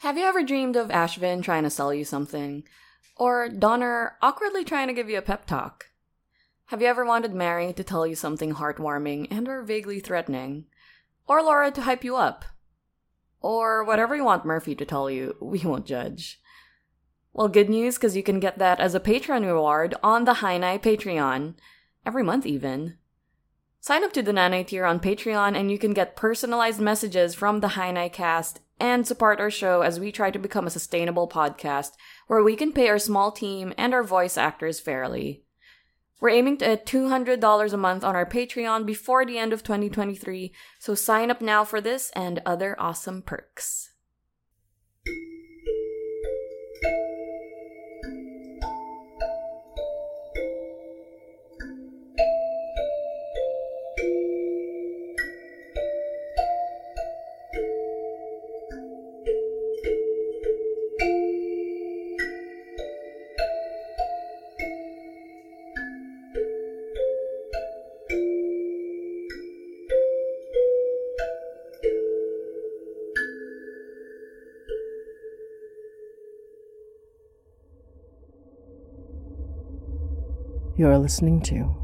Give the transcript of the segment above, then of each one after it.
Have you ever dreamed of Ashvin trying to sell you something? Or Donner awkwardly trying to give you a pep talk? Have you ever wanted Mari to tell you something heartwarming and or vaguely threatening? Or Laura to hype you up? Or whatever you want Murphy to tell you, we won't judge. Well, good news because you can get that as a Patreon reward on the Hi Nay Patreon, every month even. Sign up to the Nanay tier on Patreon and you can get personalized messages from the Hi Nay cast and support our show as we try to become a sustainable podcast where we can pay our small team and our voice actors fairly. We're aiming to at $200 a month on our Patreon before the end of 2023, so sign up now for this and other awesome perks. You're listening to.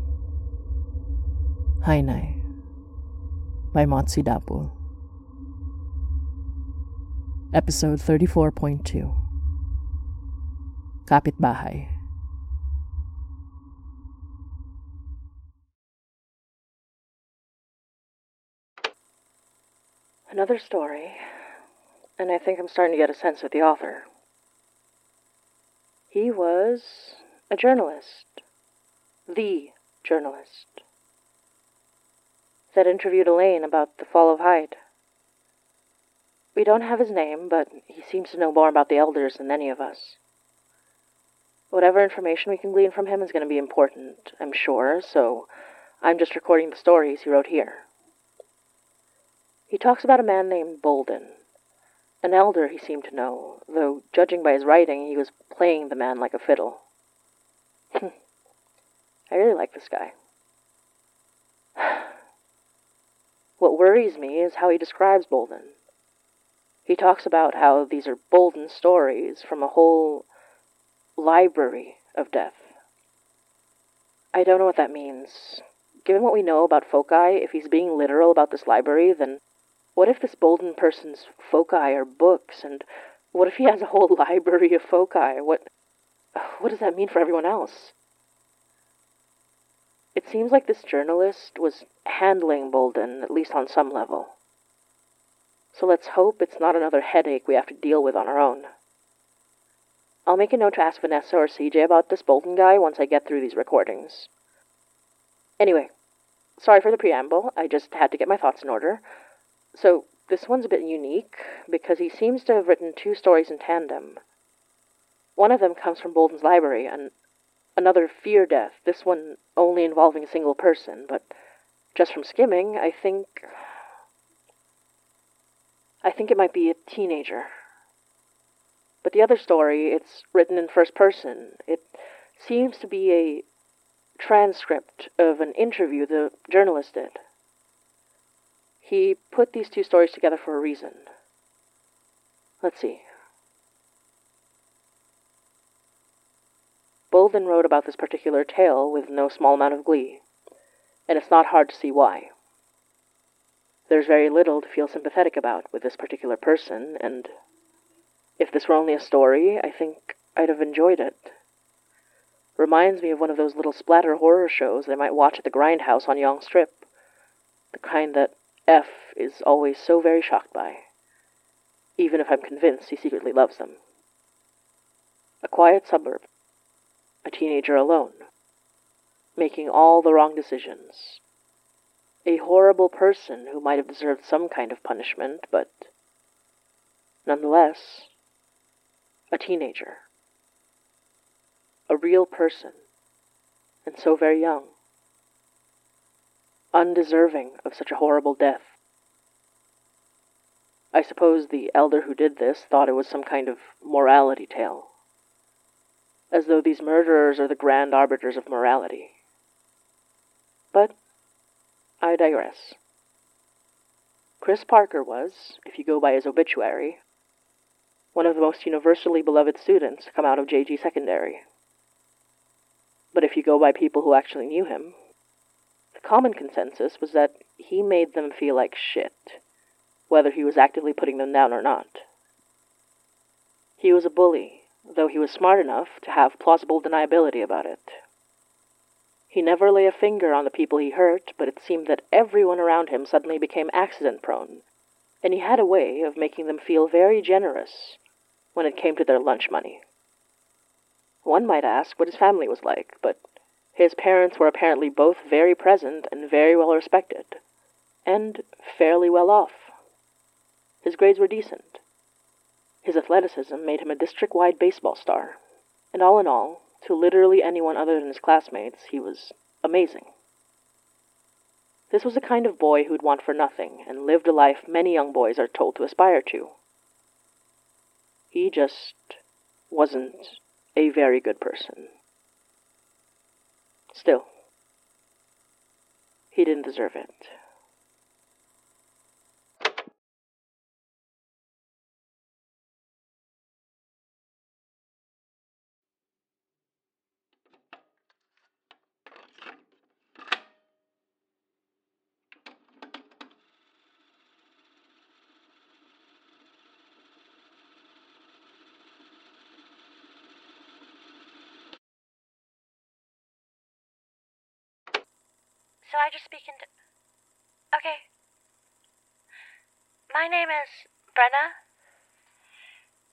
Hi Nay by Motzie Dapul. Episode 34.2 Kapitbahay Another story, and I think I'm starting to get a sense of the author. He was a journalist the journalist, that interviewed Elaine about the fall of Hyde. We don't have his name, but he seems to know more about the elders than any of us. Whatever information we can glean from him is going to be important, I'm sure, so I'm just recording the stories he wrote here. He talks about a man named Bolden, An elder he seemed to know, though judging by his writing, he was playing the man like a fiddle. I really like this guy. What worries me is how he describes Bolden. He talks about how these are Bolden stories from a whole library of death. I don't know what that means. Given what we know about foci, if he's being literal about this library, then what if this Bolden person's foci are books, and what if he has a whole library of foci? What, what does that mean for everyone else? It seems like this journalist was handling Bolden, at least on some level. So let's hope it's not another headache we have to deal with on our own. I'll make a note to ask Vanessa or CJ about this Bolden guy once I get through these recordings. Anyway, sorry for the preamble, I just had to get my thoughts in order. So, this one's a bit unique because he seems to have written two stories in tandem. One of them comes from Bolden's library, and another fear death, this one only involving a single person, but just from skimming, I think. I think it might be a teenager. But the other story, it's written in first person. It seems to be a transcript of an interview the journalist did. He put these two stories together for a reason. Let's see. Bolden wrote about this particular tale with no small amount of glee, and it's not hard to see why. There's very little to feel sympathetic about with this particular person, and if this were only a story, I think I'd have enjoyed it. Reminds me of one of those little splatter horror shows I might watch at the Grindhouse on Yonge Strip. The kind that F is always so very shocked by, even if I'm convinced he secretly loves them. A quiet suburb, a teenager alone, making all the wrong decisions. A horrible person who might have deserved some kind of punishment, but nonetheless, a teenager. A real person, and so very young. Undeserving of such a horrible death. I suppose the elder who did this thought it was some kind of morality tale as though these murderers are the grand arbiters of morality. But I digress. Chris Parker was, if you go by his obituary, one of the most universally beloved students to come out of JG Secondary. But if you go by people who actually knew him, the common consensus was that he made them feel like shit, whether he was actively putting them down or not. He was a bully though he was smart enough to have plausible deniability about it. He never lay a finger on the people he hurt, but it seemed that everyone around him suddenly became accident prone, and he had a way of making them feel very generous when it came to their lunch money. One might ask what his family was like, but his parents were apparently both very present and very well respected, and fairly well off. His grades were decent, his athleticism made him a district wide baseball star, and all in all, to literally anyone other than his classmates, he was amazing. This was the kind of boy who'd want for nothing and lived a life many young boys are told to aspire to. He just wasn't a very good person. Still, he didn't deserve it. So I just speak into. Okay. My name is Brenna.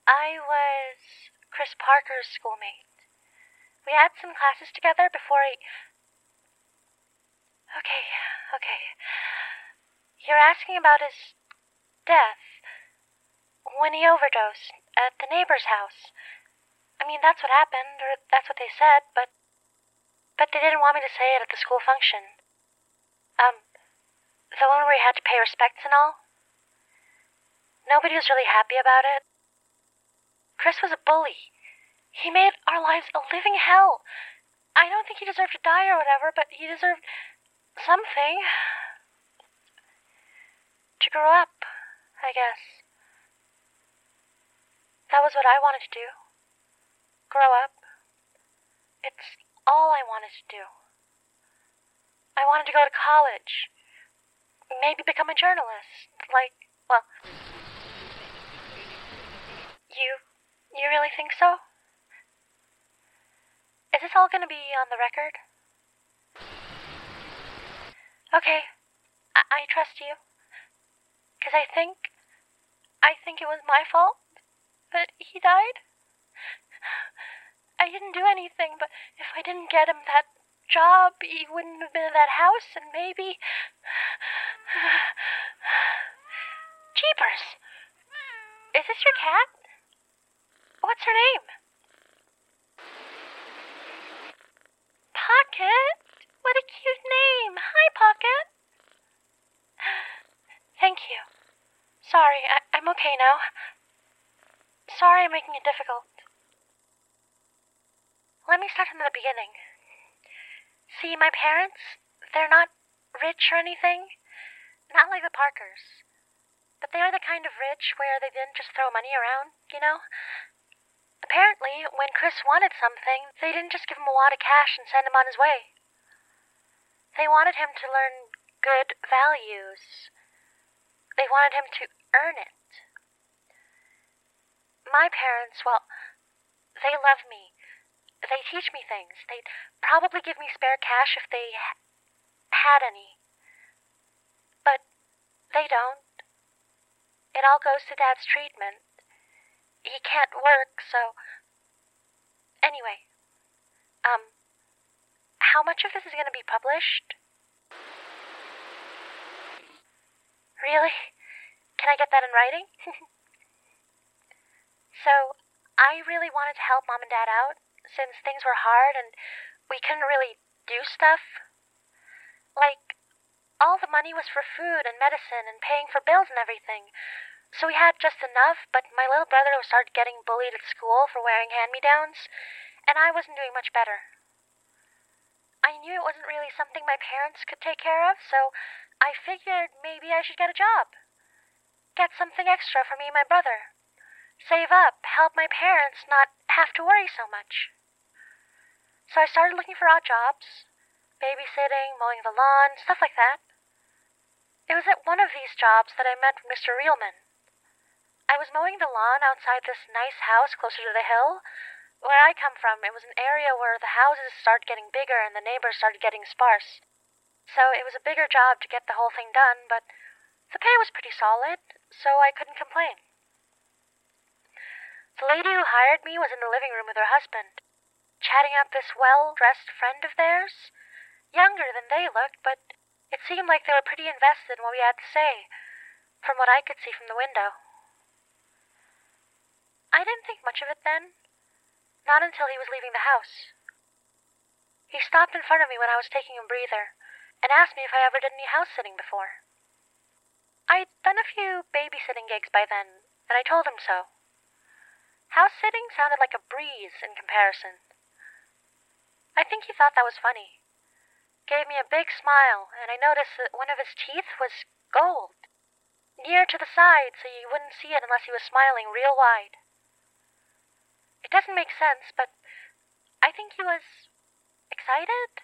I was Chris Parker's schoolmate. We had some classes together before he. Okay, okay. You're asking about his death. When he overdosed at the neighbor's house. I mean, that's what happened, or that's what they said, but. But they didn't want me to say it at the school function. Um, the one where you had to pay respects and all? nobody was really happy about it. Chris was a bully. He made our lives a living hell. I don't think he deserved to die or whatever, but he deserved something. To grow up, I guess. That was what I wanted to do. Grow up. It's all I wanted to do. I wanted to go to college. Maybe become a journalist. Like, well. You. You really think so? Is this all gonna be on the record? Okay. I, I trust you. Because I think. I think it was my fault that he died. I didn't do anything, but if I didn't get him that job, he wouldn't have been in that house, and maybe. Jeepers! Is this your cat? What's her name? Pocket? What a cute name! Hi, Pocket! Thank you. Sorry, I- I'm okay now. Sorry I'm making it difficult. Let me start from the beginning. See, my parents, they're not rich or anything. Not like the Parkers. But they are the kind of rich where they didn't just throw money around, you know? Apparently, when Chris wanted something, they didn't just give him a wad of cash and send him on his way. They wanted him to learn good values. They wanted him to earn it. My parents, well, they love me. They teach me things. They'd probably give me spare cash if they ha- had any. But they don't. It all goes to Dad's treatment. He can't work, so. Anyway, um, how much of this is going to be published? Really? Can I get that in writing? so, I really wanted to help Mom and Dad out since things were hard and we couldn't really do stuff. Like, all the money was for food and medicine and paying for bills and everything. So we had just enough, but my little brother started getting bullied at school for wearing hand me downs, and I wasn't doing much better. I knew it wasn't really something my parents could take care of, so I figured maybe I should get a job. Get something extra for me and my brother. Save up, help my parents not have to worry so much. So I started looking for odd jobs babysitting, mowing the lawn, stuff like that. It was at one of these jobs that I met Mr. Reelman. I was mowing the lawn outside this nice house closer to the hill. Where I come from, it was an area where the houses started getting bigger and the neighbors started getting sparse. So it was a bigger job to get the whole thing done, but the pay was pretty solid, so I couldn't complain. The lady who hired me was in the living room with her husband, chatting up this well dressed friend of theirs. Younger than they looked, but it seemed like they were pretty invested in what we had to say, from what I could see from the window. I didn't think much of it then, not until he was leaving the house. He stopped in front of me when I was taking a breather and asked me if I ever did any house sitting before. I'd done a few babysitting gigs by then, and I told him so. House sitting sounded like a breeze in comparison. I think he thought that was funny gave me a big smile, and I noticed that one of his teeth was gold, near to the side so you wouldn't see it unless he was smiling real wide. It doesn't make sense, but I think he was excited?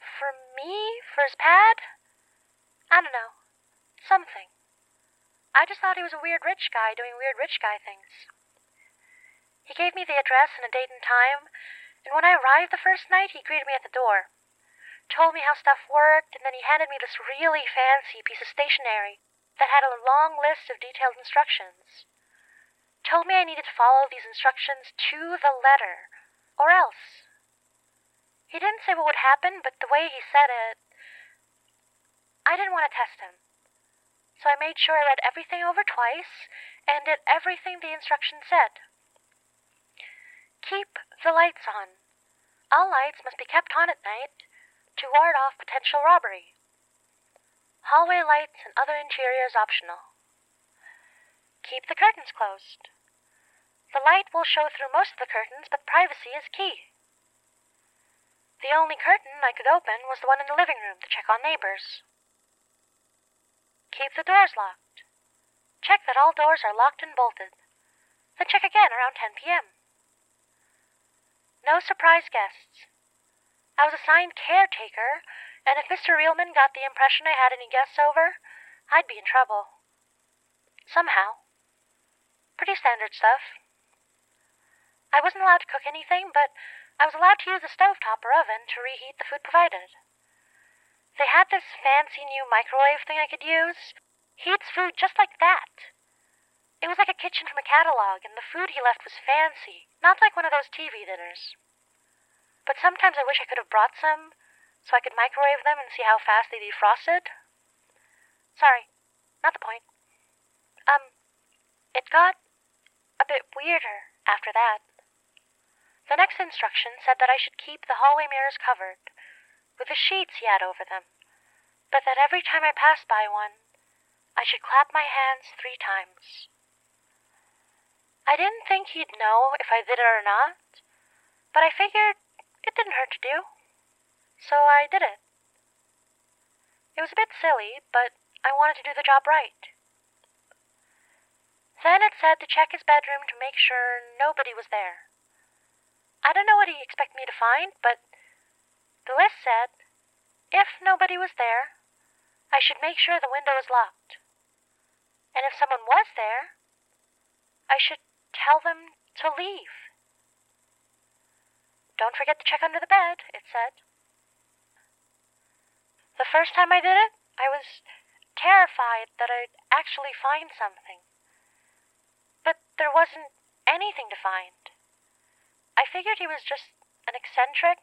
For me? For his pad? I don't know. Something. I just thought he was a weird rich guy doing weird rich guy things. He gave me the address and a date and time, and when I arrived the first night, he greeted me at the door told me how stuff worked, and then he handed me this really fancy piece of stationery that had a long list of detailed instructions. Told me I needed to follow these instructions to the letter, or else. He didn't say what would happen, but the way he said it, I didn't want to test him. So I made sure I read everything over twice and did everything the instructions said. Keep the lights on. All lights must be kept on at night to ward off potential robbery. Hallway lights and other interiors optional. keep the curtains closed. The light will show through most of the curtains, but privacy is key. The only curtain I could open was the one in the living room to check on neighbors. Keep the doors locked. Check that all doors are locked and bolted. Then check again around 10 p.m. No surprise guests. I was assigned caretaker, and if Mr. Reelman got the impression I had any guests over, I'd be in trouble. Somehow. Pretty standard stuff. I wasn't allowed to cook anything, but I was allowed to use the stovetop or oven to reheat the food provided. They had this fancy new microwave thing I could use. Heats food just like that. It was like a kitchen from a catalog, and the food he left was fancy, not like one of those TV dinners. But sometimes I wish I could have brought some, so I could microwave them and see how fast they defrosted. Sorry, not the point. Um, it got a bit weirder after that. The next instruction said that I should keep the hallway mirrors covered, with the sheets he had over them, but that every time I passed by one, I should clap my hands three times. I didn't think he'd know if I did it or not, but I figured it didn't hurt to do. So I did it. It was a bit silly, but I wanted to do the job right. Then it said to check his bedroom to make sure nobody was there. I don't know what he expected me to find, but the list said if nobody was there, I should make sure the window was locked. And if someone was there, I should tell them to leave. Don't forget to check under the bed, it said. The first time I did it, I was terrified that I'd actually find something. But there wasn't anything to find. I figured he was just an eccentric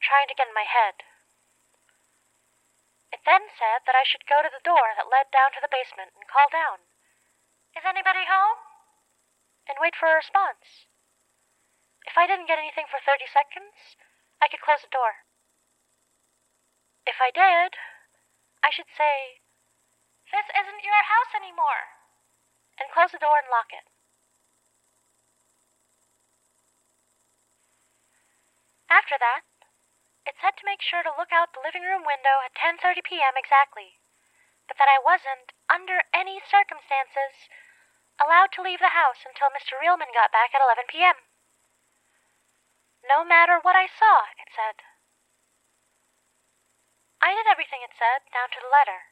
trying to get in my head. It then said that I should go to the door that led down to the basement and call down, Is anybody home? And wait for a response. If I didn't get anything for 30 seconds, I could close the door. If I did, I should say, This isn't your house anymore, and close the door and lock it. After that, it said to make sure to look out the living room window at 10:30 p.m. exactly, but that I wasn't, under any circumstances, allowed to leave the house until Mr. Reelman got back at 11 p.m. No matter what I saw, it said. I did everything it said, down to the letter.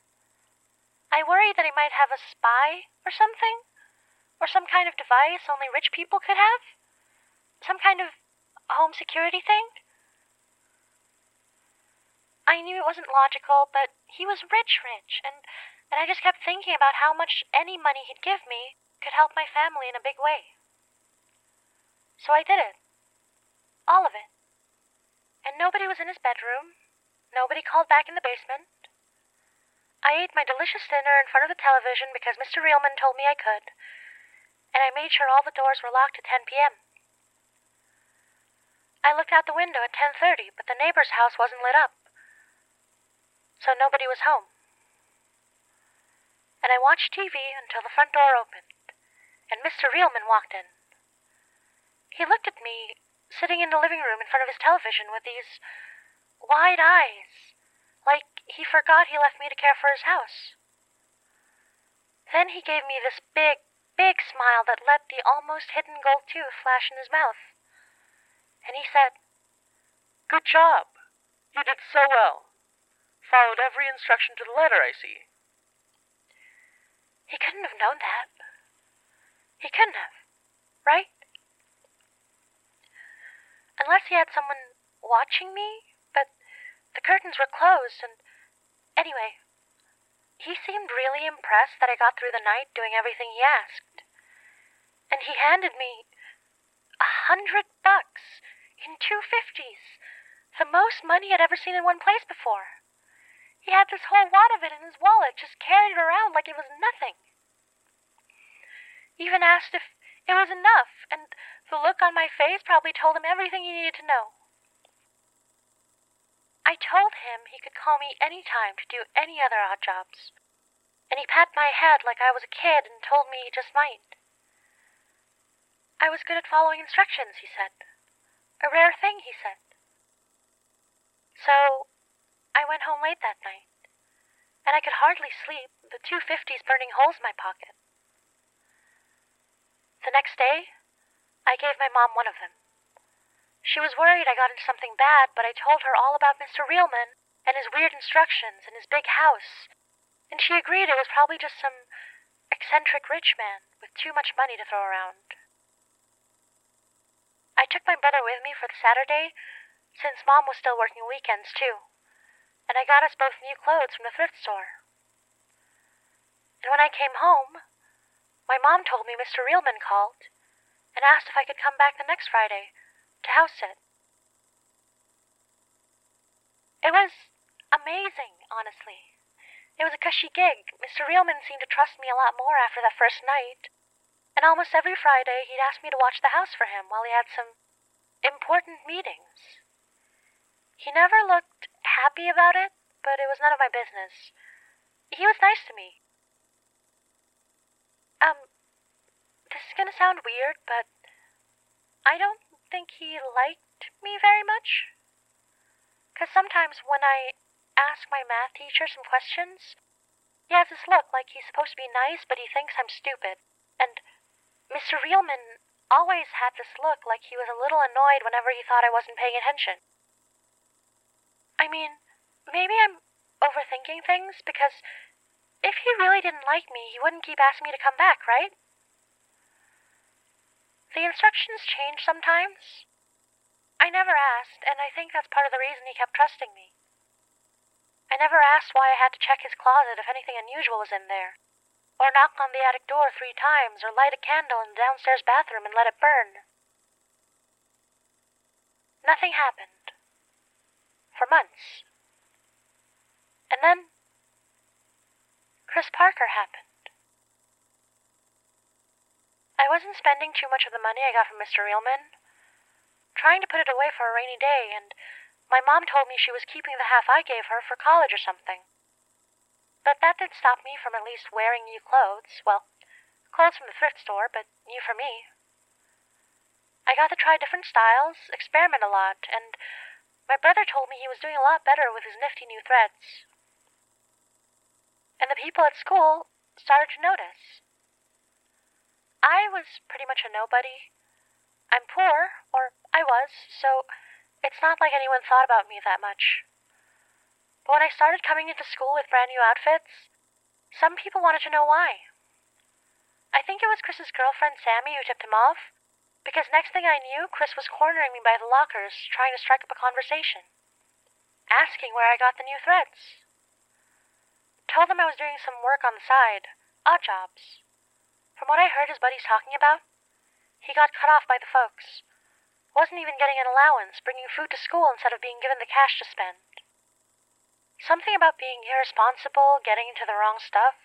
I worried that he might have a spy or something, or some kind of device only rich people could have, some kind of home security thing. I knew it wasn't logical, but he was rich, rich, and, and I just kept thinking about how much any money he'd give me could help my family in a big way. So I did it. All of it. And nobody was in his bedroom. Nobody called back in the basement. I ate my delicious dinner in front of the television because Mr. Reelman told me I could, and I made sure all the doors were locked at 10 p.m. I looked out the window at 10:30, but the neighbor's house wasn't lit up. So nobody was home. And I watched TV until the front door opened, and Mr. Reelman walked in. He looked at me sitting in the living room in front of his television with these wide eyes, like he forgot he left me to care for his house. Then he gave me this big, big smile that let the almost hidden gold tooth flash in his mouth. And he said, Good job. You did so well. Followed every instruction to the letter, I see. He couldn't have known that. He couldn't have, right? Unless he had someone watching me, but the curtains were closed, and anyway, he seemed really impressed that I got through the night doing everything he asked. And he handed me a hundred bucks in two fifties, the most money I'd ever seen in one place before. He had this whole wad of it in his wallet, just carried it around like it was nothing. Even asked if it was enough, and the look on my face probably told him everything he needed to know. I told him he could call me any time to do any other odd jobs. and he patted my head like I was a kid and told me he just might. I was good at following instructions, he said. A rare thing, he said. So I went home late that night, and I could hardly sleep, the two fifties burning holes in my pocket. The next day, I gave my mom one of them. She was worried I got into something bad, but I told her all about Mr. Reelman and his weird instructions and his big house, and she agreed it was probably just some eccentric rich man with too much money to throw around. I took my brother with me for the Saturday, since Mom was still working weekends too, and I got us both new clothes from the thrift store. And when I came home, my mom told me Mr. Reelman called and asked if I could come back the next Friday to house sit. It was amazing, honestly. It was a cushy gig. Mr. Reelman seemed to trust me a lot more after that first night, and almost every Friday he'd ask me to watch the house for him while he had some important meetings. He never looked happy about it, but it was none of my business. He was nice to me. Um, this is gonna sound weird, but I don't think he liked me very much. Because sometimes when I ask my math teacher some questions, he has this look like he's supposed to be nice, but he thinks I'm stupid. And Mr. Reelman always had this look like he was a little annoyed whenever he thought I wasn't paying attention. I mean, maybe I'm overthinking things because if he really didn't like me, he wouldn't keep asking me to come back, right? The instructions change sometimes. I never asked, and I think that's part of the reason he kept trusting me. I never asked why I had to check his closet if anything unusual was in there, or knock on the attic door three times, or light a candle in the downstairs bathroom and let it burn. Nothing happened. For months. And then, Chris Parker happened. I wasn't spending too much of the money I got from Mr. Reelman, trying to put it away for a rainy day, and my mom told me she was keeping the half I gave her for college or something. But that didn't stop me from at least wearing new clothes. Well, clothes from the thrift store, but new for me. I got to try different styles, experiment a lot, and my brother told me he was doing a lot better with his nifty new threads. And the people at school started to notice. I was pretty much a nobody. I'm poor, or I was, so it's not like anyone thought about me that much. But when I started coming into school with brand new outfits, some people wanted to know why. I think it was Chris's girlfriend Sammy who tipped him off, because next thing I knew, Chris was cornering me by the lockers, trying to strike up a conversation, asking where I got the new threads. Told them I was doing some work on the side, odd jobs. From what I heard his buddies talking about, he got cut off by the folks. Wasn't even getting an allowance, bringing food to school instead of being given the cash to spend. Something about being irresponsible, getting into the wrong stuff.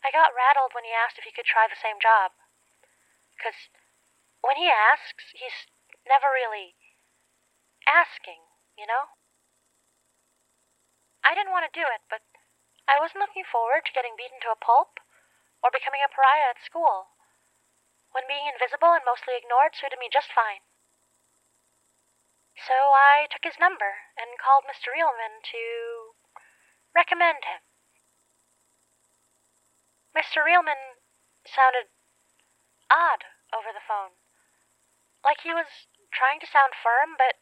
I got rattled when he asked if he could try the same job. Because when he asks, he's never really asking, you know? I didn't want to do it, but I wasn't looking forward to getting beaten to a pulp or becoming a pariah at school, when being invisible and mostly ignored suited me just fine. So I took his number and called Mr. Reelman to recommend him. Mr. Reelman sounded odd over the phone, like he was trying to sound firm, but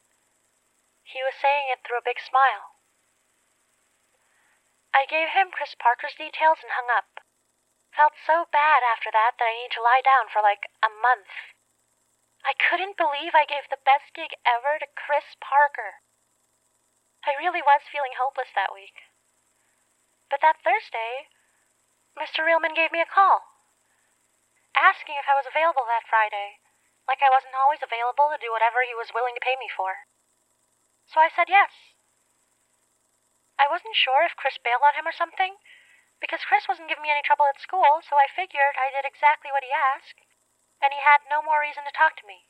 he was saying it through a big smile. I gave him Chris Parker's details and hung up. Felt so bad after that that I need to lie down for like a month. I couldn't believe I gave the best gig ever to Chris Parker. I really was feeling hopeless that week. But that Thursday, Mr. Reelman gave me a call, asking if I was available that Friday, like I wasn't always available to do whatever he was willing to pay me for. So I said yes. I wasn't sure if Chris bailed on him or something, because Chris wasn't giving me any trouble at school, so I figured I did exactly what he asked, and he had no more reason to talk to me.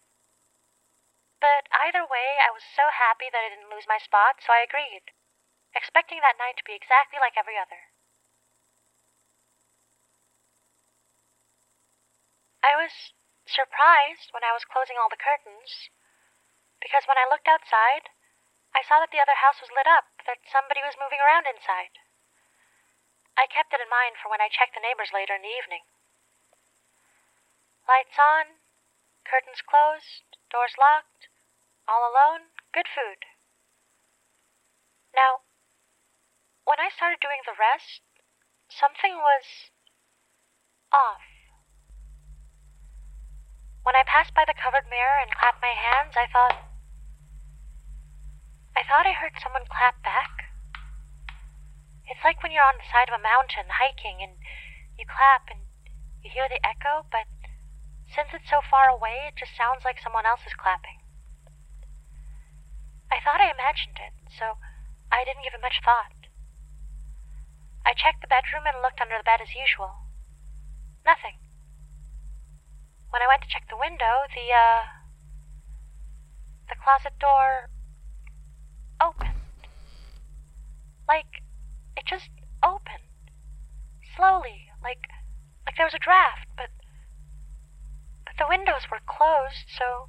But either way, I was so happy that I didn't lose my spot, so I agreed, expecting that night to be exactly like every other. I was surprised when I was closing all the curtains, because when I looked outside, I saw that the other house was lit up, that somebody was moving around inside. I kept it in mind for when I checked the neighbors later in the evening. Lights on, curtains closed, doors locked, all alone, good food. Now, when I started doing the rest, something was off. When I passed by the covered mirror and clapped my hands, I thought. I thought I heard someone clap back. It's like when you're on the side of a mountain hiking and you clap and you hear the echo, but since it's so far away, it just sounds like someone else is clapping. I thought I imagined it, so I didn't give it much thought. I checked the bedroom and looked under the bed as usual. Nothing. When I went to check the window, the, uh, the closet door opened. Like, it just opened. Slowly, like, like there was a draft, but, but the windows were closed, so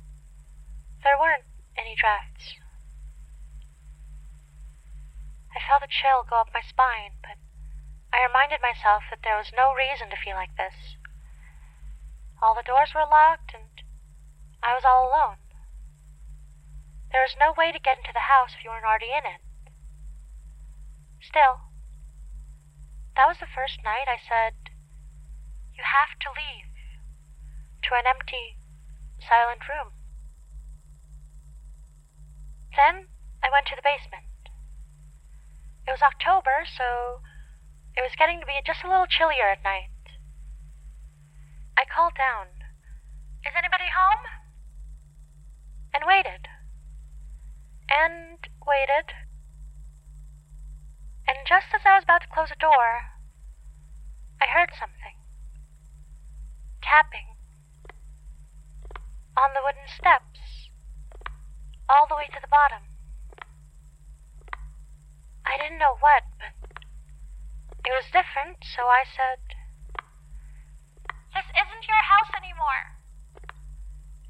there weren't any drafts. I felt a chill go up my spine, but I reminded myself that there was no reason to feel like this. All the doors were locked, and I was all alone. There was no way to get into the house if you weren't already in it. Still, that was the first night I said, You have to leave to an empty, silent room. Then I went to the basement. It was October, so it was getting to be just a little chillier at night. I called down, Is anybody home? And waited. And waited. And just as I was about to close the door, I heard something. Tapping. On the wooden steps. All the way to the bottom. I didn't know what, but it was different, so I said, this isn't your house anymore.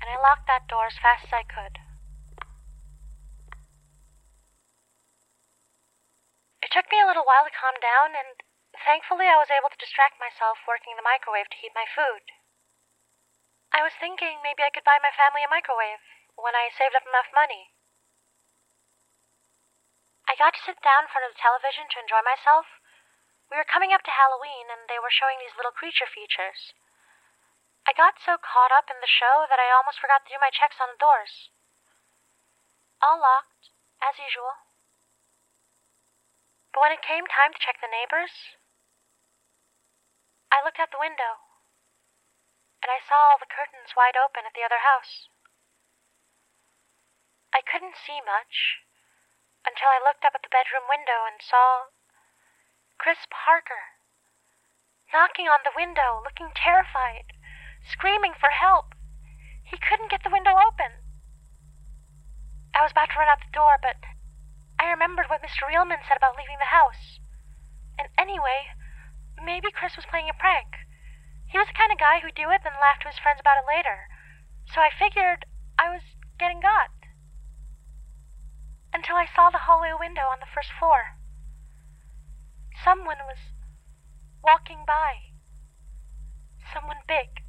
And I locked that door as fast as I could. It took me a little while to calm down, and thankfully I was able to distract myself working the microwave to heat my food. I was thinking maybe I could buy my family a microwave when I saved up enough money. I got to sit down in front of the television to enjoy myself. We were coming up to Halloween, and they were showing these little creature features. I got so caught up in the show that I almost forgot to do my checks on the doors. All locked, as usual. But when it came time to check the neighbors, I looked out the window, and I saw all the curtains wide open at the other house. I couldn't see much until I looked up at the bedroom window and saw Chris Parker knocking on the window, looking terrified screaming for help. He couldn't get the window open. I was about to run out the door, but I remembered what Mr. Reelman said about leaving the house. And anyway, maybe Chris was playing a prank. He was the kind of guy who'd do it, then laugh to his friends about it later. So I figured I was getting got. Until I saw the hallway window on the first floor. Someone was walking by. Someone big.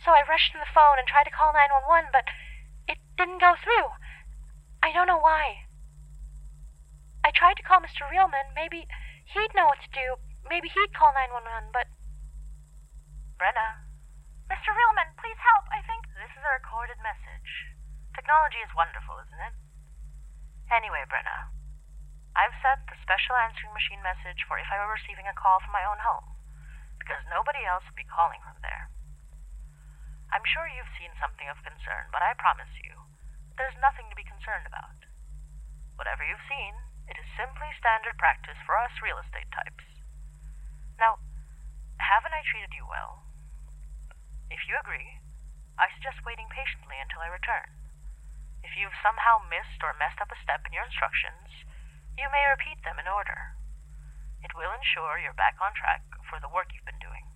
So I rushed to the phone and tried to call 911, but it didn't go through. I don't know why. I tried to call Mr. Reelman. Maybe he'd know what to do. Maybe he'd call 911, but. Brenna. Mr. Reelman, please help. I think. This is a recorded message. Technology is wonderful, isn't it? Anyway, Brenna. I've set the special answering machine message for if I were receiving a call from my own home, because nobody else would be calling from there. I'm sure you've seen something of concern, but I promise you, there's nothing to be concerned about. Whatever you've seen, it is simply standard practice for us real estate types. Now, haven't I treated you well? If you agree, I suggest waiting patiently until I return. If you've somehow missed or messed up a step in your instructions, you may repeat them in order. It will ensure you're back on track for the work you've been doing.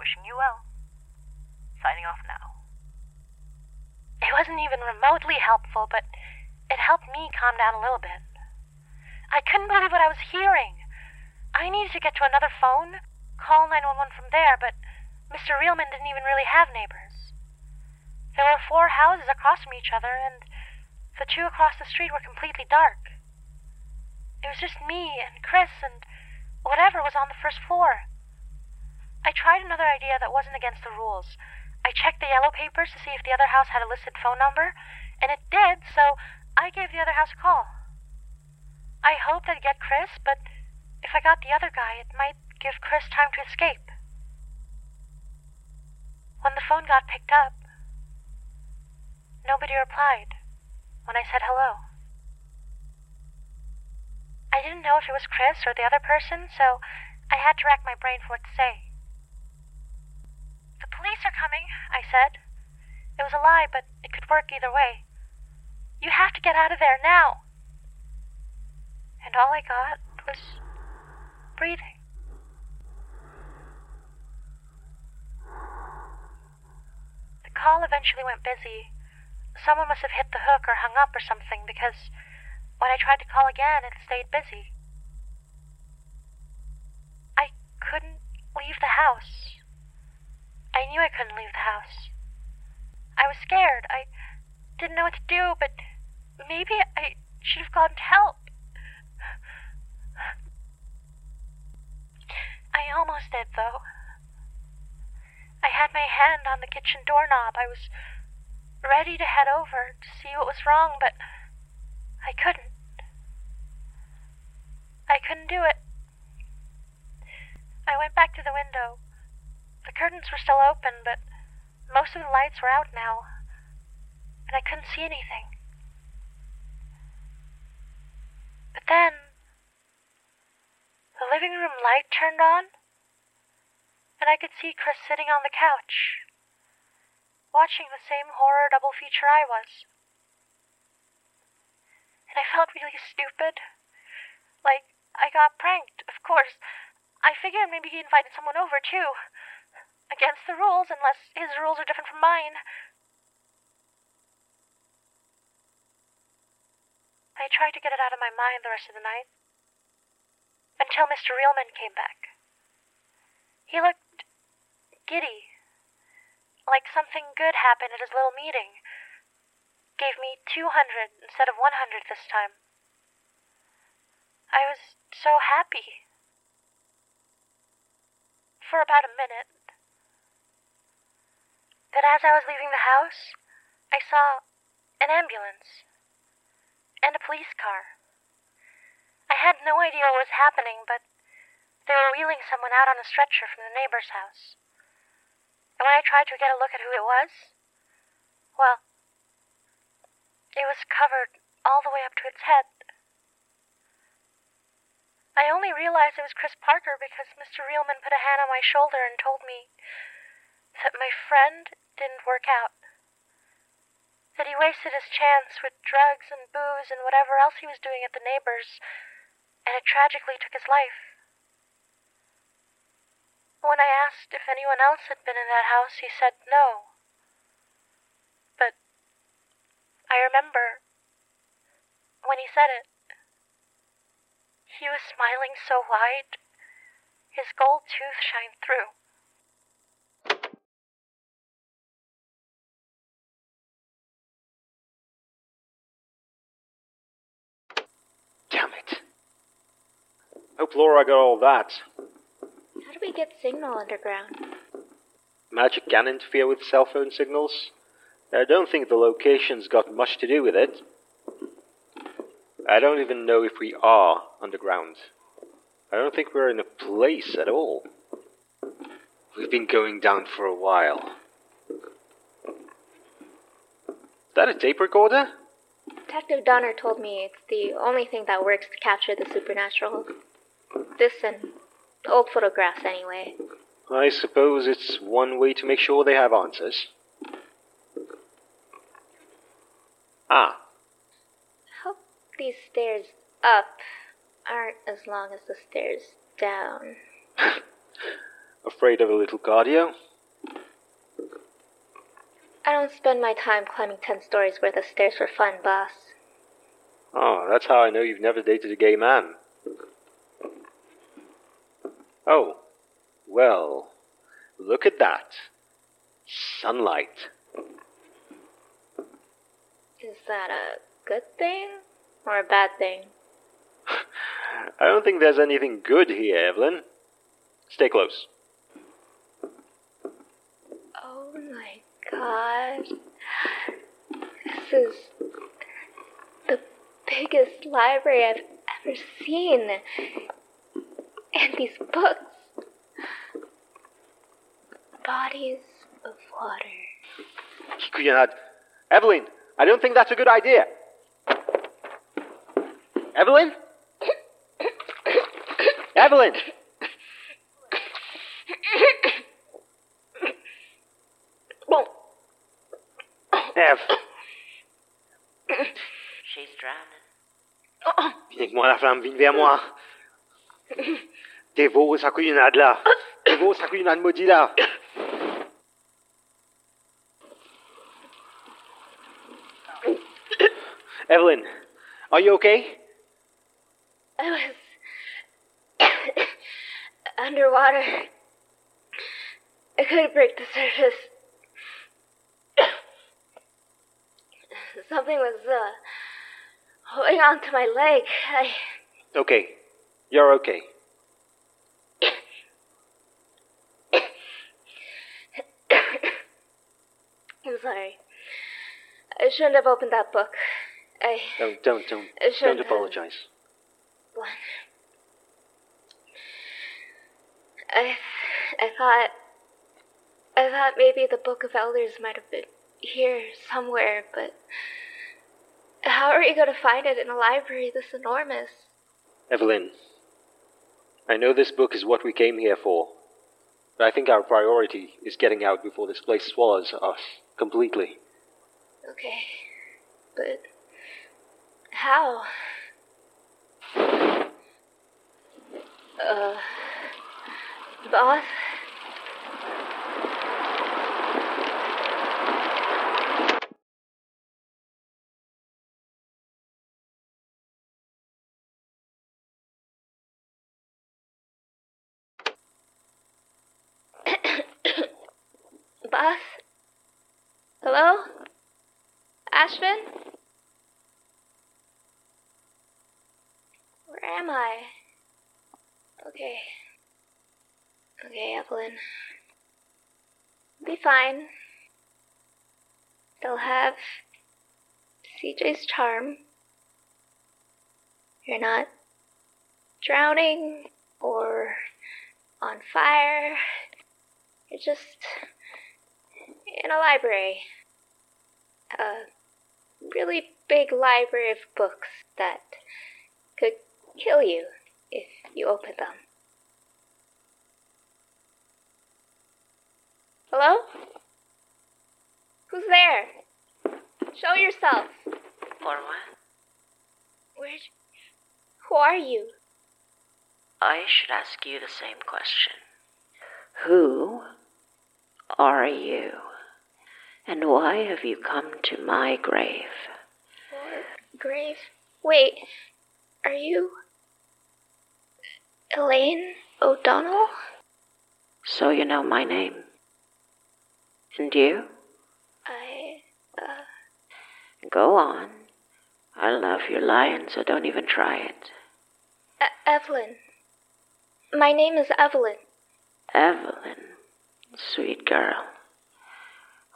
Wishing you well. Signing off now. It wasn't even remotely helpful, but it helped me calm down a little bit. I couldn't believe what I was hearing. I needed to get to another phone, call 911 from there, but Mr. Reelman didn't even really have neighbors. There were four houses across from each other, and the two across the street were completely dark. It was just me and Chris and whatever was on the first floor. I tried another idea that wasn't against the rules. I checked the yellow papers to see if the other house had a listed phone number, and it did, so I gave the other house a call. I hoped I'd get Chris, but if I got the other guy, it might give Chris time to escape. When the phone got picked up, nobody replied when I said hello. I didn't know if it was Chris or the other person, so I had to rack my brain for what to say. The police are coming, I said. It was a lie, but it could work either way. You have to get out of there now. And all I got was breathing. The call eventually went busy. Someone must have hit the hook or hung up or something because when I tried to call again, it stayed busy. I couldn't leave the house. I knew I couldn't leave the house. I was scared. I didn't know what to do, but maybe I should have gone to help. I almost did, though. I had my hand on the kitchen doorknob. I was ready to head over to see what was wrong, but I couldn't. I couldn't do it. I went back to the window. The curtains were still open, but most of the lights were out now, and I couldn't see anything. But then, the living room light turned on, and I could see Chris sitting on the couch, watching the same horror double feature I was. And I felt really stupid. Like I got pranked, of course. I figured maybe he invited someone over, too against the rules unless his rules are different from mine. I tried to get it out of my mind the rest of the night until Mr. Reelman came back. He looked giddy, like something good happened at his little meeting. Gave me 200 instead of 100 this time. I was so happy. For about a minute, that as I was leaving the house, I saw an ambulance and a police car. I had no idea what was happening, but they were wheeling someone out on a stretcher from the neighbor's house. And when I tried to get a look at who it was, well, it was covered all the way up to its head. I only realized it was Chris Parker because Mr. Reelman put a hand on my shoulder and told me that my friend didn't work out. That he wasted his chance with drugs and booze and whatever else he was doing at the neighbors, and it tragically took his life. When I asked if anyone else had been in that house, he said no. But I remember when he said it, he was smiling so wide, his gold tooth shined through. Damn it. Hope Laura got all that. How do we get signal underground? Magic can interfere with cell phone signals. I don't think the location's got much to do with it. I don't even know if we are underground. I don't think we're in a place at all. We've been going down for a while. Is that a tape recorder? Detective Donner told me it's the only thing that works to capture the supernatural. This and old photographs, anyway. I suppose it's one way to make sure they have answers. Ah. I hope these stairs up aren't as long as the stairs down. Afraid of a little cardio? I don't spend my time climbing ten stories worth of stairs for fun, boss. Oh, that's how I know you've never dated a gay man. Oh, well, look at that. Sunlight. Is that a good thing or a bad thing? I don't think there's anything good here, Evelyn. Stay close. Oh my god. This is the biggest library I've ever seen. And these books. Bodies of water. Kikuyanad. Evelyn, I don't think that's a good idea. Evelyn? Evelyn! Viens la vers moi. Sa couillonnade là. Sa couillonnade maudit là. Evelyn, are you okay? I was underwater. I couldn't break the surface. Something was uh, holding on to my leg. I. Okay. You're okay. I'm sorry. I shouldn't have opened that book. I. Don't, don't, don't. I Don't apologize. One. I, I thought, I thought maybe the Book of Elders might have been here somewhere, but how are you going to find it in a library this enormous? Evelyn, I know this book is what we came here for, but I think our priority is getting out before this place swallows us completely. Okay, but how? Uh, boss? Boss? Hello? Ashvin? Where am I? Okay. Okay, Evelyn. Be fine. Still have CJ's charm. You're not drowning or on fire. You're just in a library. A really big library of books that could kill you if you open them. Hello? Who's there? Show yourself. For what? Where? Who are you? I should ask you the same question. Who are you? And why have you come to my grave? Your grave. Wait, are you Elaine O'Donnell? So you know my name. And you? I, uh, Go on. I love your lying, so don't even try it. E- Evelyn. My name is Evelyn. Evelyn, sweet girl.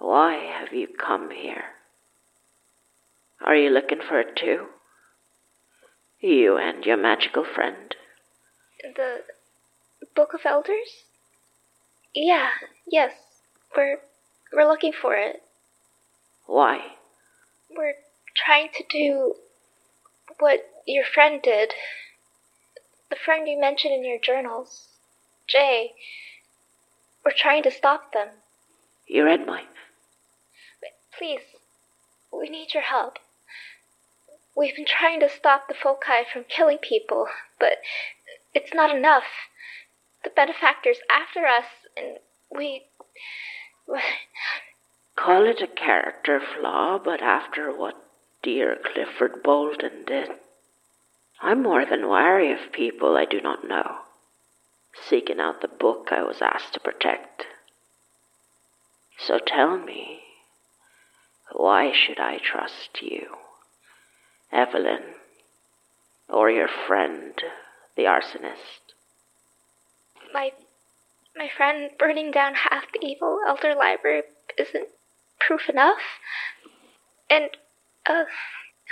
Why have you come here? Are you looking for it too? You and your magical friend? The Book of Elders? Yeah, yes. We're we're looking for it. Why? We're trying to do what your friend did. The friend you mentioned in your journals. Jay. We're trying to stop them. You read mine. Please, we need your help. We've been trying to stop the foci from killing people, but it's not enough. The benefactors after us and we. Call it a character flaw, but after what dear Clifford Bolton did, I'm more than wary of people I do not know, seeking out the book I was asked to protect. So tell me, why should I trust you, Evelyn, or your friend, the arsonist? My. my friend burning down half the evil Elder Library isn't proof enough? And, uh,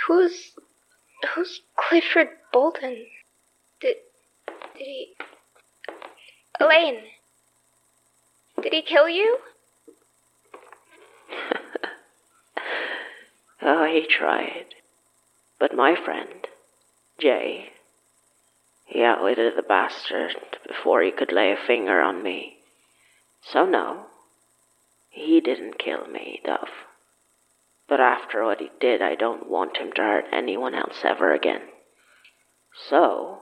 who's. who's Clifford Bolton? Did. did he. Elaine! Did he kill you? oh, he tried. But my friend, Jay, he outwitted the bastard before he could lay a finger on me. So, no, he didn't kill me, Dove. But after what he did, I don't want him to hurt anyone else ever again. So,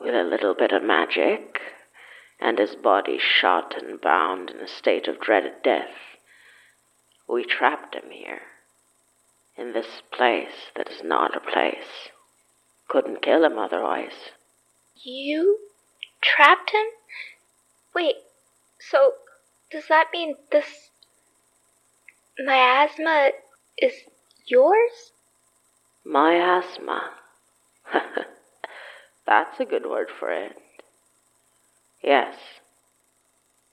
with a little bit of magic, and his body shot and bound in a state of dreaded death, we trapped him here, in this place that is not a place. Couldn't kill him otherwise. You trapped him? Wait, so does that mean this miasma is yours? Miasma. That's a good word for it. Yes.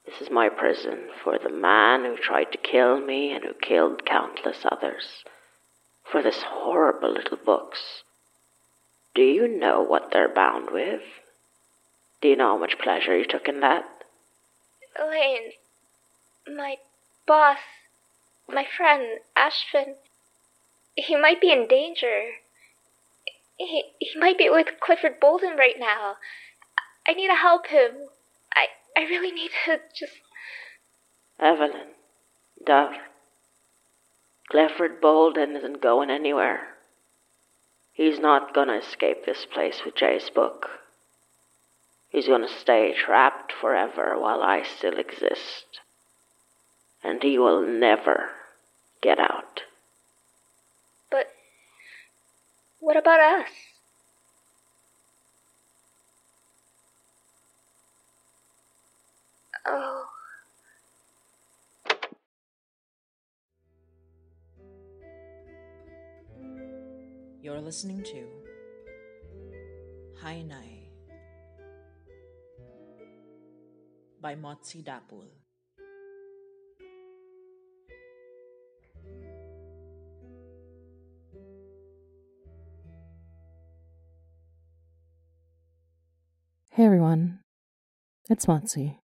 This is my prison for the man who tried to kill me and who killed countless others. For this horrible little books. Do you know what they're bound with? Do you know how much pleasure you took in that? Elaine, my boss, my friend, Ashvin, he might be in danger. He, he might be with Clifford Bolton right now. I need to help him. I, I really need to just. Evelyn, Dove, Clifford Bolton isn't going anywhere. He's not gonna escape this place with Jay's book. He's gonna stay trapped forever while I still exist and he will never get out. But what about us? Oh. You're listening to Hi Nay by Motzie Dapul. Hey everyone, it's Motzie.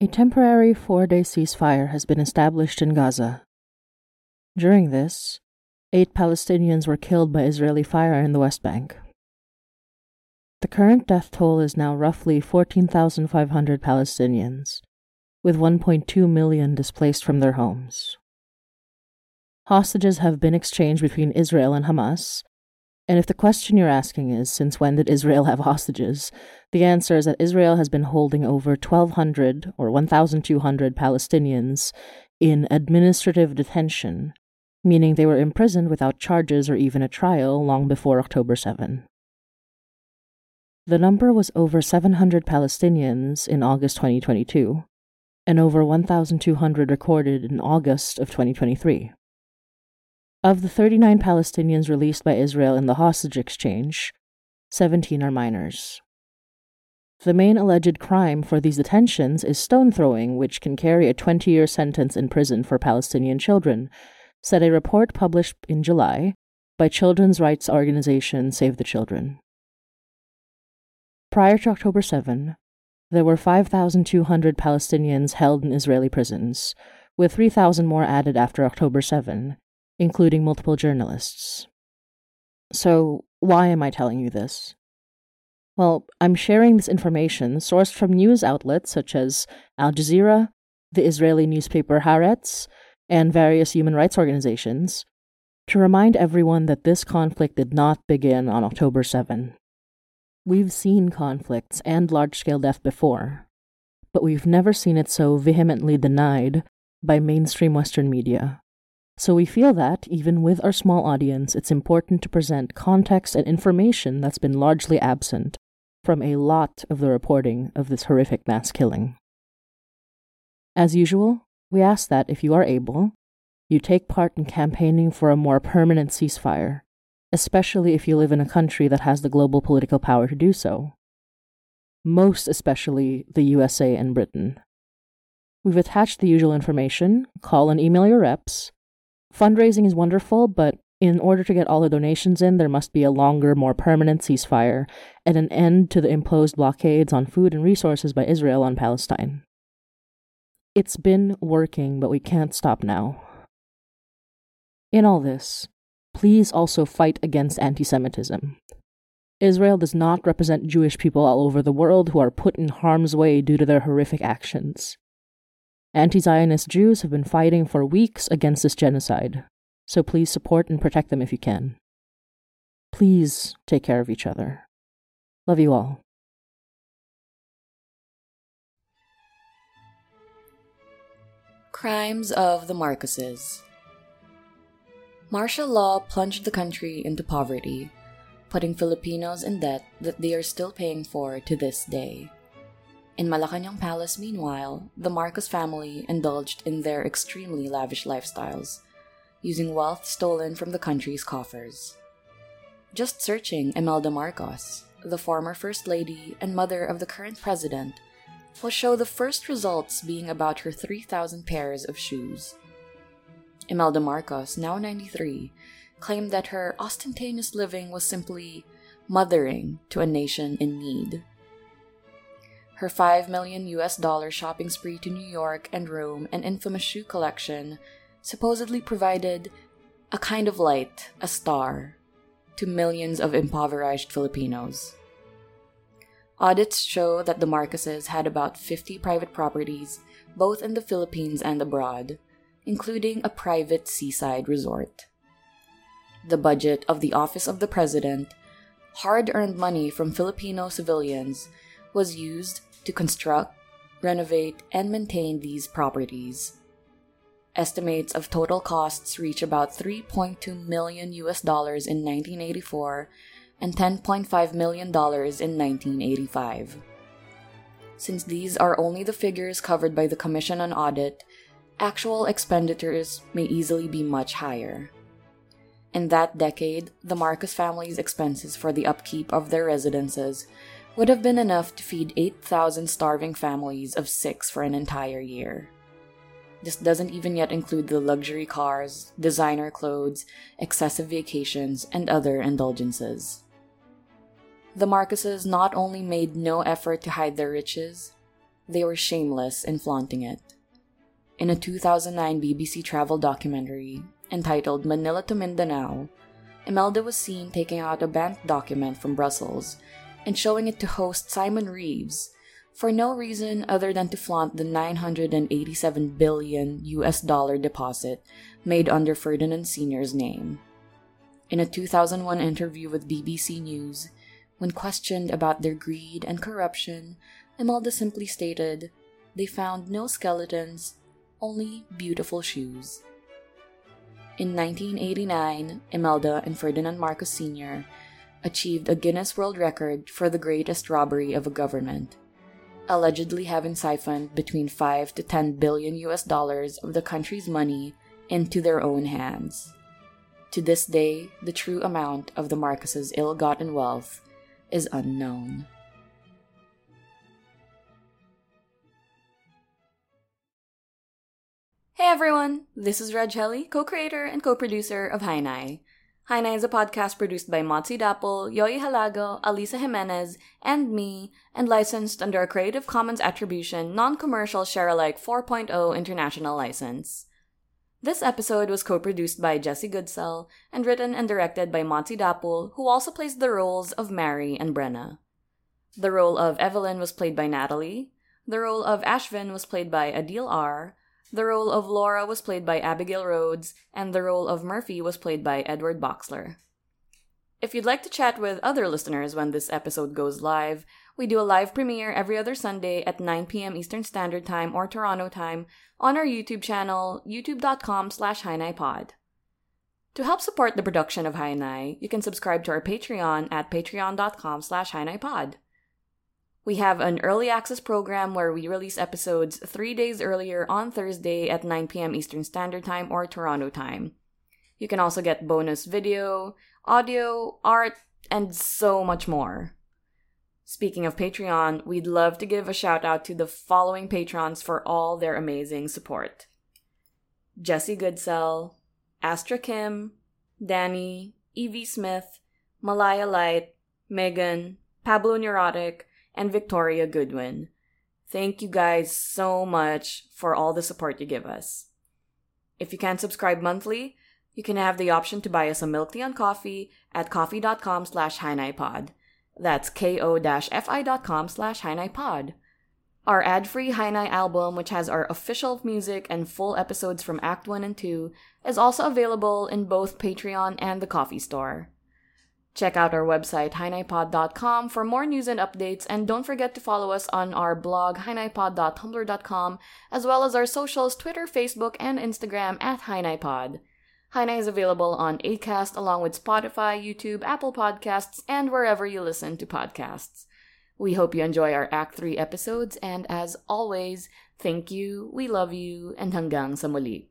A temporary four day ceasefire has been established in Gaza. During this, eight Palestinians were killed by Israeli fire in the West Bank. The current death toll is now roughly 14,500 Palestinians, with 1.2 million displaced from their homes. Hostages have been exchanged between Israel and Hamas, and if the question you're asking is, since when did Israel have hostages? The answer is that Israel has been holding over 1,200 or 1,200 Palestinians in administrative detention, meaning they were imprisoned without charges or even a trial long before October 7. The number was over 700 Palestinians in August 2022, and over 1,200 recorded in August of 2023. Of the 39 Palestinians released by Israel in the hostage exchange, 17 are minors. The main alleged crime for these detentions is stone throwing, which can carry a 20 year sentence in prison for Palestinian children, said a report published in July by children's rights organization Save the Children. Prior to October 7, there were 5,200 Palestinians held in Israeli prisons, with 3,000 more added after October 7, including multiple journalists. So, why am I telling you this? Well, I'm sharing this information sourced from news outlets such as Al Jazeera, the Israeli newspaper Haaretz, and various human rights organizations to remind everyone that this conflict did not begin on October 7. We've seen conflicts and large scale death before, but we've never seen it so vehemently denied by mainstream Western media. So we feel that, even with our small audience, it's important to present context and information that's been largely absent from a lot of the reporting of this horrific mass killing. As usual, we ask that if you are able, you take part in campaigning for a more permanent ceasefire, especially if you live in a country that has the global political power to do so. Most especially the USA and Britain. We've attached the usual information call and email your reps. Fundraising is wonderful, but in order to get all the donations in, there must be a longer, more permanent ceasefire and an end to the imposed blockades on food and resources by Israel on Palestine. It's been working, but we can't stop now. In all this, please also fight against anti Semitism. Israel does not represent Jewish people all over the world who are put in harm's way due to their horrific actions. Anti Zionist Jews have been fighting for weeks against this genocide, so please support and protect them if you can. Please take care of each other. Love you all. Crimes of the Marcoses Martial law plunged the country into poverty, putting Filipinos in debt that they are still paying for to this day. In Malacanang Palace, meanwhile, the Marcos family indulged in their extremely lavish lifestyles, using wealth stolen from the country's coffers. Just searching Imelda Marcos, the former First Lady and mother of the current president, will show the first results being about her 3,000 pairs of shoes. Imelda Marcos, now 93, claimed that her ostentatious living was simply mothering to a nation in need. Her 5 million US dollar shopping spree to New York and Rome and infamous shoe collection supposedly provided a kind of light, a star, to millions of impoverished Filipinos. Audits show that the Marcoses had about 50 private properties, both in the Philippines and abroad, including a private seaside resort. The budget of the Office of the President, hard earned money from Filipino civilians, was used to construct, renovate, and maintain these properties. Estimates of total costs reach about 3.2 million US dollars in 1984 and 10.5 million dollars in 1985. Since these are only the figures covered by the Commission on Audit, actual expenditures may easily be much higher. In that decade, the Marcos family's expenses for the upkeep of their residences would have been enough to feed 8,000 starving families of six for an entire year. This doesn't even yet include the luxury cars, designer clothes, excessive vacations, and other indulgences. The Marcoses not only made no effort to hide their riches, they were shameless in flaunting it. In a 2009 BBC travel documentary entitled Manila to Mindanao, Imelda was seen taking out a bank document from Brussels and showing it to host Simon Reeves for no reason other than to flaunt the 987 billion US dollar deposit made under Ferdinand Sr.'s name. In a 2001 interview with BBC News, when questioned about their greed and corruption, Imelda simply stated, They found no skeletons, only beautiful shoes. In 1989, Imelda and Ferdinand Marcos Sr. achieved a Guinness World Record for the greatest robbery of a government, allegedly having siphoned between 5 to 10 billion US dollars of the country's money into their own hands. To this day, the true amount of the Marcoses' ill gotten wealth is unknown. Hey everyone, this is Reg Geli, co-creator and co-producer of Hi Nay. Hainai is a podcast produced by Motzie Dapul, Yoyi Halago, Alyssa Gimenez, and me, and licensed under a Creative Commons Attribution, Non-Commercial Share-alike 4.0 International License. This episode was co-produced by Jesse Goodsell and written and directed by Motzie Dapul, who also plays the roles of Mari and Brenna. The role of Evelyn was played by Natalie. The role of Ashvin was played by Adil R. The role of Laura was played by Abigail Rhodes, and the role of Murphy was played by Edward Boxler. If you'd like to chat with other listeners when this episode goes live, we do a live premiere every other Sunday at 9 p.m. Eastern Standard Time or Toronto time on our YouTube channel, youtube.com slash pod. To help support the production of Hi Nay, you can subscribe to our Patreon at patreon.com slash pod. We have an early access program where we release episodes three days earlier on Thursday at 9 p.m. Eastern Standard Time or Toronto time. You can also get bonus video, audio, art, and so much more. Speaking of Patreon, we'd love to give a shout out to the following patrons for all their amazing support Jesse Goodsell, Astra Kim, Danny, Evie Smith, Malaya Light, Megan, Pablo Neurotic, and Victoria Goodwin. Thank you guys so much for all the support you give us. If you can't subscribe monthly, you can have the option to buy us a milk tea on coffee at ko-fi.com slash hainaipod. That's ko-fi.com slash hainaipod. Our ad-free Hi Nay album, which has our official music and full episodes from Act 1 and 2, is also available in both Patreon and the Ko-fi store. Check out our website, hainaipod.com, for more news and updates, and don't forget to follow us on our blog, hainaipod.tumblr.com, as well as our socials, Twitter, Facebook, and Instagram at hainaipod. Hi Nay is available on Acast along with Spotify, YouTube, Apple Podcasts, and wherever you listen to podcasts. We hope you enjoy our Act 3 episodes, and as always, thank you, we love you, and hanggang sa muli.